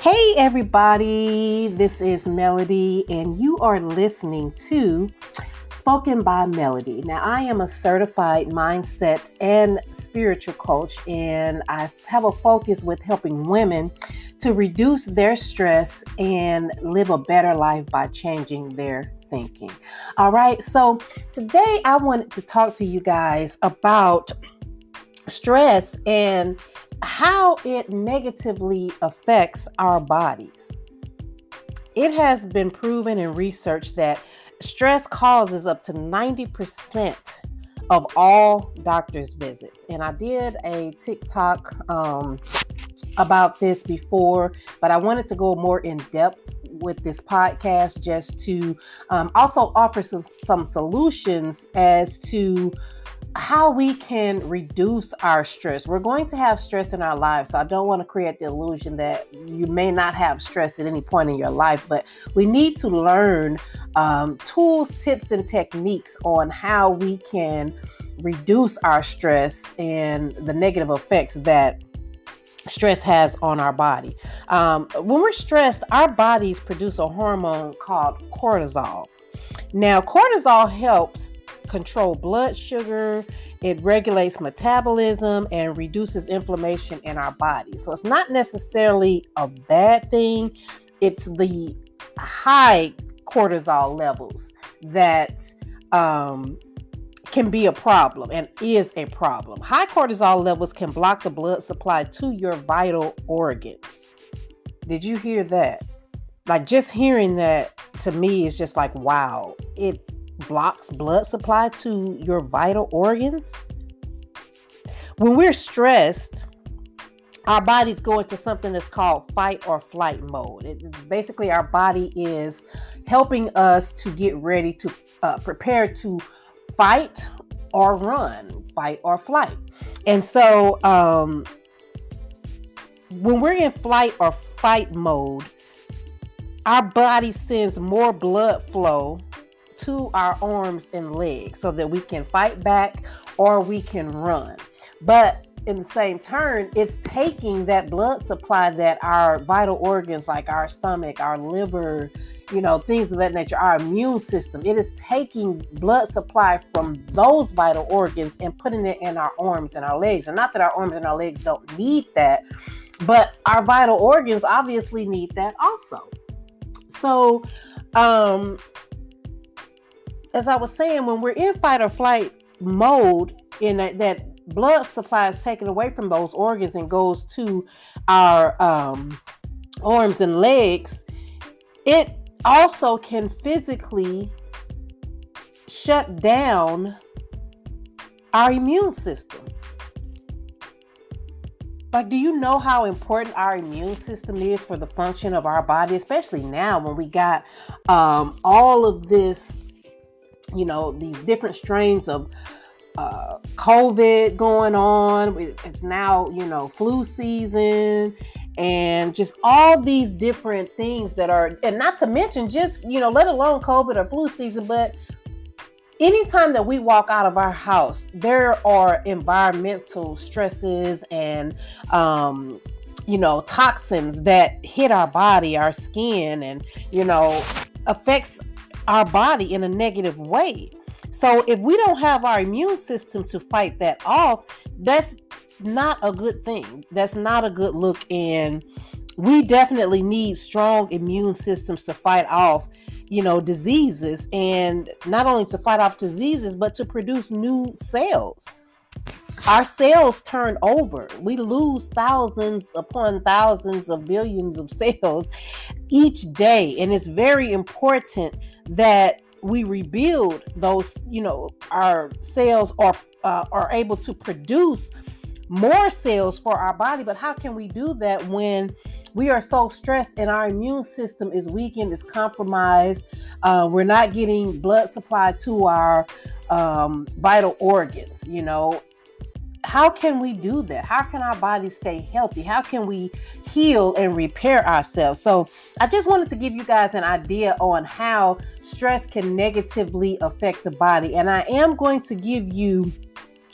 Hey, everybody, this is Melody, and you are listening to Spoken by Melody. Now, I am a certified mindset and spiritual coach, and I have a focus with helping women to reduce their stress and live a better life by changing their thinking. All right, so today I wanted to talk to you guys about stress and how it negatively affects our bodies. It has been proven in research that stress causes up to 90% of all doctor's visits. And I did a TikTok um, about this before, but I wanted to go more in depth with this podcast just to um, also offer some, some solutions as to how we can reduce our stress. We're going to have stress in our lives, so I don't want to create the illusion that you may not have stress at any point in your life, but we need to learn um, tools, tips, and techniques on how we can reduce our stress and the negative effects that stress has on our body. Um, when we're stressed, our bodies produce a hormone called cortisol. Now, cortisol helps control blood sugar, it regulates metabolism and reduces inflammation in our body. So it's not necessarily a bad thing, it's the high cortisol levels that um, can be a problem and is a problem. High cortisol levels can block the blood supply to your vital organs. Did you hear that? Like just hearing that to me is just like wow. It blocks blood supply to your vital organs. When we're stressed, our bodies go into something that's called fight or flight mode. It, basically, our body is helping us to get ready to uh, prepare to fight or run, fight or flight. And so, um, when we're in flight or fight mode, our body sends more blood flow to our arms and legs so that we can fight back or we can run. But in the same turn, it's taking that blood supply that our vital organs, like our stomach, our liver, you know, things of that nature, our immune system, it is taking blood supply from those vital organs and putting it in our arms and our legs. And not that our arms and our legs don't need that, but our vital organs obviously need that also. So, um, as I was saying, when we're in fight or flight mode, in that, that blood supply is taken away from those organs and goes to our um, arms and legs, it also can physically shut down our immune system. Like, do you know how important our immune system is for the function of our body, especially now when we got um, all of this you know, these different strains of uh, COVID going on. It's now, you know, flu season and just all these different things that are, and not to mention just, you know, let alone COVID or flu season, but anytime that we walk out of our house, there are environmental stresses and, um, you know, toxins that hit our body, our skin, and, you know, affects our body in a negative way. So if we don't have our immune system to fight that off, that's not a good thing. That's not a good look and we definitely need strong immune systems to fight off, you know, diseases and not only to fight off diseases but to produce new cells our cells turn over. We lose thousands upon thousands of billions of cells each day. And it's very important that we rebuild those, you know, our cells are, uh, are able to produce more cells for our body. But how can we do that when we are so stressed and our immune system is weakened, is compromised? Uh, we're not getting blood supply to our um, vital organs, you know, how can we do that? How can our bodies stay healthy? How can we heal and repair ourselves? So, I just wanted to give you guys an idea on how stress can negatively affect the body. And I am going to give you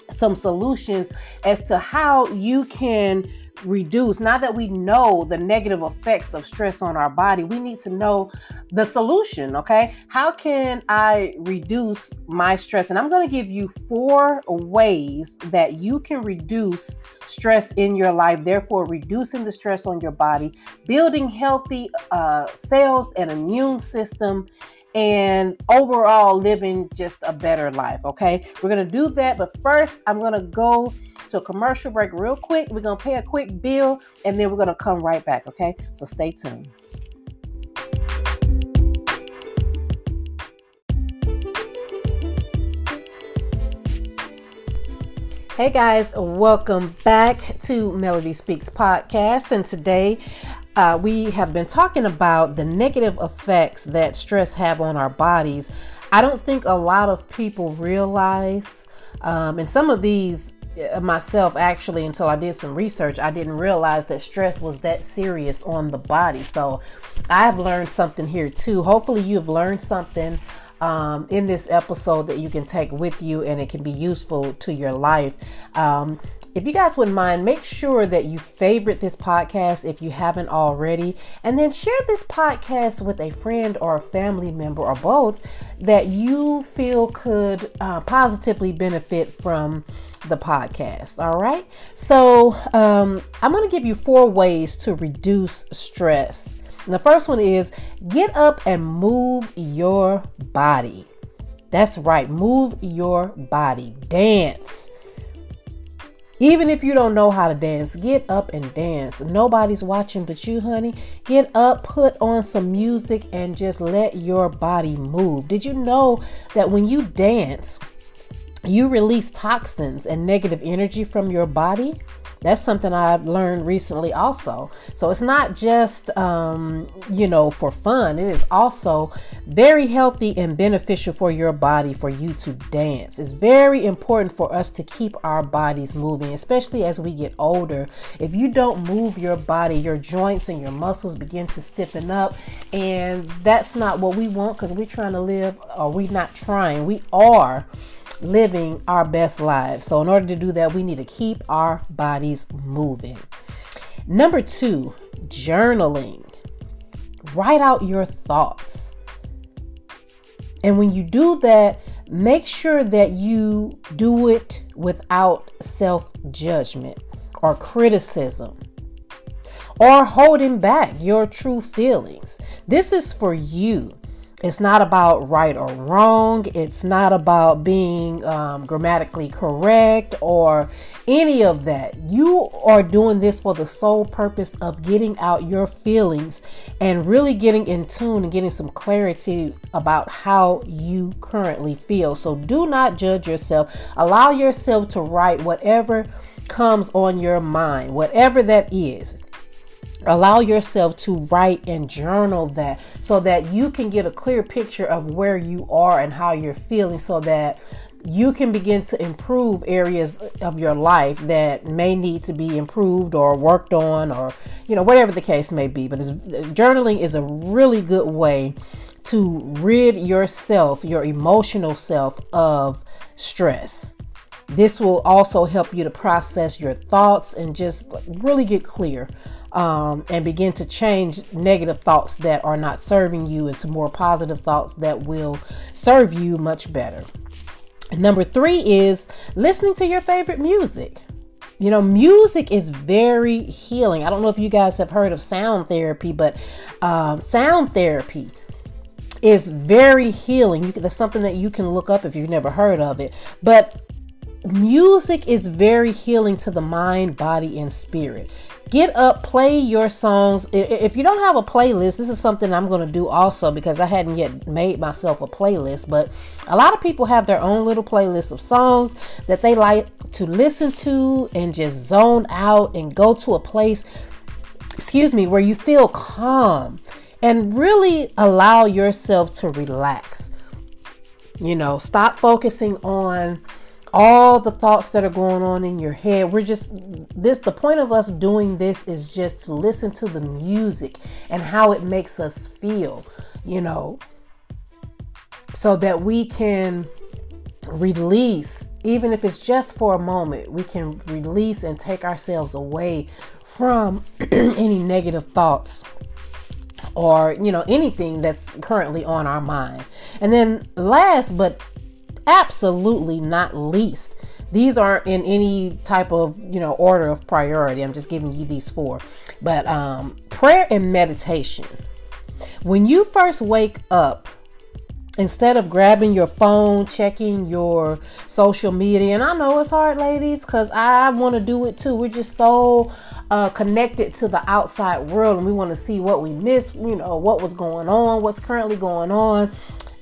some solutions as to how you can reduce, now that we know the negative effects of stress on our body, we need to know the solution, okay? How can I reduce my stress? And I'm going to give you four ways that you can reduce stress in your life, therefore, reducing the stress on your body, building healthy uh, cells and immune system and overall living just a better life. Okay, we're gonna do that, but first, I'm gonna go to a commercial break real quick. We're gonna pay a quick bill and then we're gonna come right back. Okay, so stay tuned. Hey guys, welcome back to Melody Speaks podcast. And today uh, we have been talking about the negative effects that stress have on our bodies. I don't think a lot of people realize, um, and some of these uh, myself actually until I did some research, I didn't realize that stress was that serious on the body. So I've learned something here too. Hopefully, you've learned something um, in this episode that you can take with you and it can be useful to your life. Um, if you guys wouldn't mind, make sure that you favorite this podcast if you haven't already, and then share this podcast with a friend or a family member or both that you feel could uh, positively benefit from the podcast. All right. So, um, I'm going to give you four ways to reduce stress. And the first one is get up and move your body. That's right, move your body, dance. Even if you don't know how to dance, get up and dance. Nobody's watching but you, honey. Get up, put on some music, and just let your body move. Did you know that when you dance, you release toxins and negative energy from your body? That's something I've learned recently, also. So it's not just, um, you know, for fun, it is also very healthy and beneficial for your body for you to dance. It's very important for us to keep our bodies moving, especially as we get older. If you don't move your body, your joints and your muscles begin to stiffen up, and that's not what we want because we're trying to live, or we're not trying, we are living our best lives. So, in order to do that, we need to keep our bodies moving. Number two, journaling. Write out your thoughts. And when you do that, make sure that you do it without self judgment or criticism or holding back your true feelings. This is for you. It's not about right or wrong. It's not about being um, grammatically correct or any of that. You are doing this for the sole purpose of getting out your feelings and really getting in tune and getting some clarity about how you currently feel. So do not judge yourself. Allow yourself to write whatever comes on your mind, whatever that is allow yourself to write and journal that so that you can get a clear picture of where you are and how you're feeling so that you can begin to improve areas of your life that may need to be improved or worked on or you know whatever the case may be. But journaling is a really good way to rid yourself your emotional self of stress. This will also help you to process your thoughts and just really get clear um, and begin to change negative thoughts that are not serving you into more positive thoughts that will serve you much better. Number three is listening to your favorite music. You know, music is very healing. I don't know if you guys have heard of sound therapy, but um, sound therapy is very healing. You can, that's something that you can look up if you've never heard of it. But music is very healing to the mind, body, and spirit. Get up, play your songs. If you don't have a playlist, this is something I'm going to do also because I hadn't yet made myself a playlist. But a lot of people have their own little playlist of songs that they like to listen to and just zone out and go to a place, excuse me, where you feel calm and really allow yourself to relax. You know, stop focusing on all the thoughts that are going on in your head. We're just this the point of us doing this is just to listen to the music and how it makes us feel, you know, so that we can release even if it's just for a moment, we can release and take ourselves away from any negative thoughts or you know anything that's currently on our mind. And then last but absolutely not least, these aren't in any type of you know order of priority. I'm just giving you these four. But um prayer and meditation. When you first wake up, instead of grabbing your phone, checking your social media, and I know it's hard, ladies, because I want to do it too. We're just so uh, connected to the outside world, and we want to see what we missed, you know, what was going on, what's currently going on.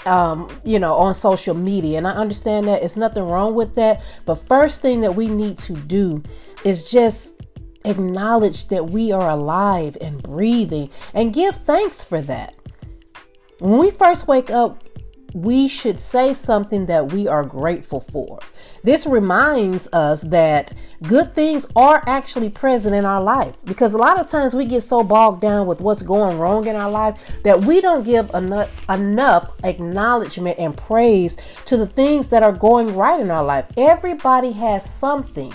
Um, you know, on social media. And I understand that it's nothing wrong with that. But first thing that we need to do is just acknowledge that we are alive and breathing and give thanks for that. When we first wake up, we should say something that we are grateful for. This reminds us that good things are actually present in our life because a lot of times we get so bogged down with what's going wrong in our life that we don't give enough, enough acknowledgement and praise to the things that are going right in our life. Everybody has something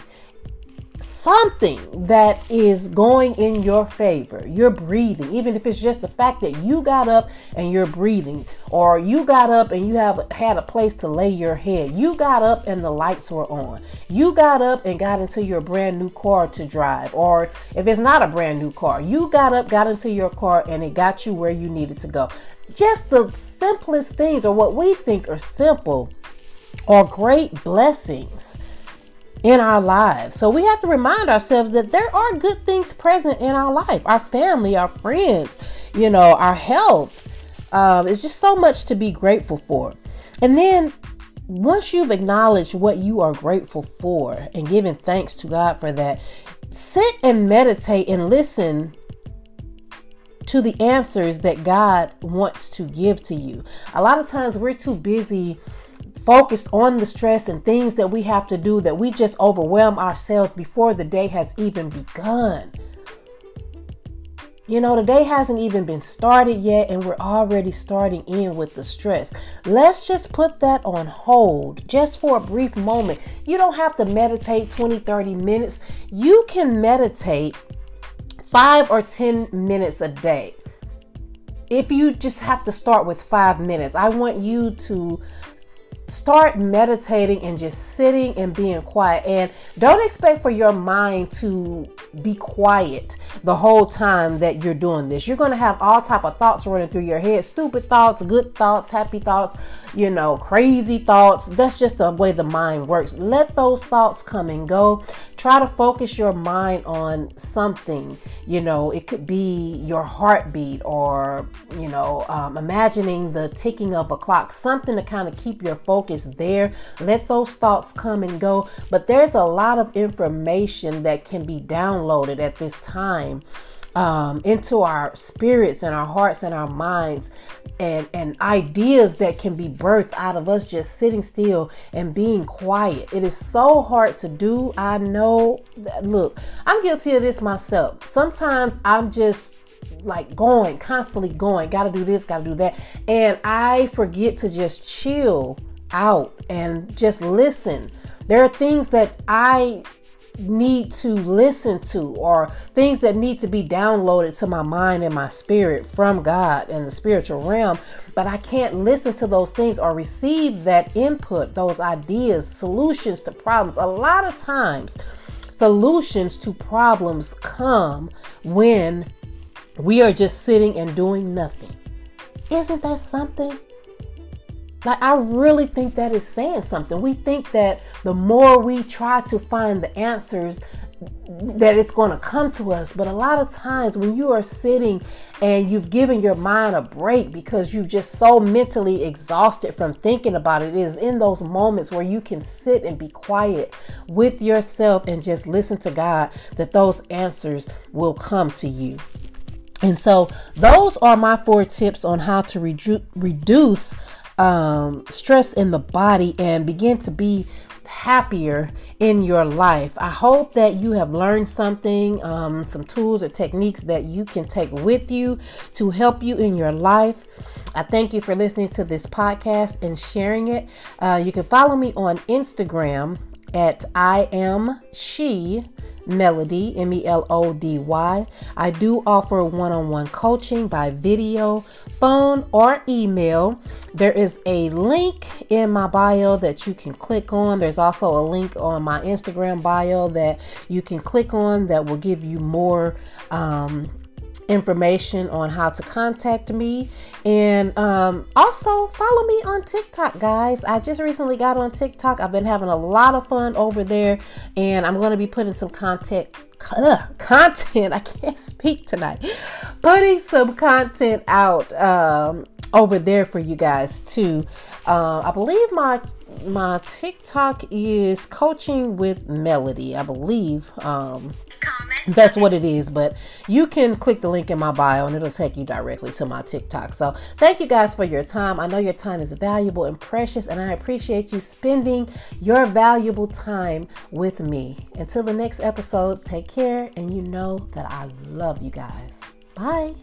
something that is going in your favor. You're breathing, even if it's just the fact that you got up and you're breathing, or you got up and you have had a place to lay your head. You got up and the lights were on. You got up and got into your brand new car to drive, or if it's not a brand new car, you got up, got into your car, and it got you where you needed to go. Just the simplest things, or what we think are simple, are great blessings in our lives. So we have to remind ourselves that there are good things present in our life our family, our friends, you know, our health. Um, it's just so much to be grateful for. And then once you've acknowledged what you are grateful for and given thanks to God for that, sit and meditate and listen to the answers that God wants to give to you. A lot of times we're too busy focused on the stress and things that we have to do that we just overwhelm ourselves before the day has even begun. You know, the day hasn't even been started yet, and we're already starting in with the stress. Let's just put that on hold just for a brief moment. You don't have to meditate 20, 30 minutes. You can meditate five or 10 minutes a day. If you just have to start with five minutes, I want you to start meditating and just sitting and being quiet. And don't expect for your mind to be quiet the whole time that you're doing this. You're going to have all type of thoughts running through your head. Stupid thoughts good thoughts happy thoughts you know crazy thoughts. That's just the way the mind works. Let those thoughts come and go. Try to focus your mind on something. You know it could be your heartbeat or you know um, imagining the ticking of a clock something to kind of keep your focus focus there. Let those thoughts come and go. But there's a lot of information that can be downloaded at this time. Um, into our spirits and our hearts and our minds and and ideas that can be birthed out of us just sitting still and being quiet it is so hard to do i know that, look i'm guilty of this myself sometimes i'm just like going constantly going gotta do this gotta do that and i forget to just chill out and just listen. There are things that I need to listen to or things that need to be downloaded to my mind and my spirit from God and the spiritual realm, but I can't listen to those things or receive that input, those ideas, solutions to problems. A lot of times, solutions to problems come when we are just sitting and doing nothing. Isn't that something? Like, I really think that is saying something. We think that the more we try to find the answers, that it's going to come to us. But a lot of times when you are sitting and you've given your mind a break because you're just so mentally exhausted from thinking about it, it is in those moments where you can sit and be quiet with yourself and just listen to God that those answers will come to you. And so, those are my four tips on how to redu- reduce um, stress in the body and begin to be happier in your life. I hope that you have learned something, um, some tools or techniques that you can take with you to help you in your life. I thank you for listening to this podcast and sharing it. Uh, you can follow me on Instagram at I am she Melody, M E L O D Y. I do offer one on one coaching by video, phone, or email. There is a link in my bio that you can click on. There's also a link on my Instagram bio that you can click on that will give you more um, information on how to contact me. And um, also follow me on TikTok, guys. I just recently got on TikTok. I've been having a lot of fun over there, and I'm going to be putting some content. Uh, content. I can't speak tonight. Putting some content out um, over there for you guys too. Uh, I believe my my TikTok is coaching with Melody, I believe. Um, that's what it is, but you can click the link in my bio and it'll take you directly to my TikTok. So, thank you guys for your time. I know your time is valuable and precious, and I appreciate you spending your valuable time with me. Until the next episode, take care, and you know that I love you guys. Bye.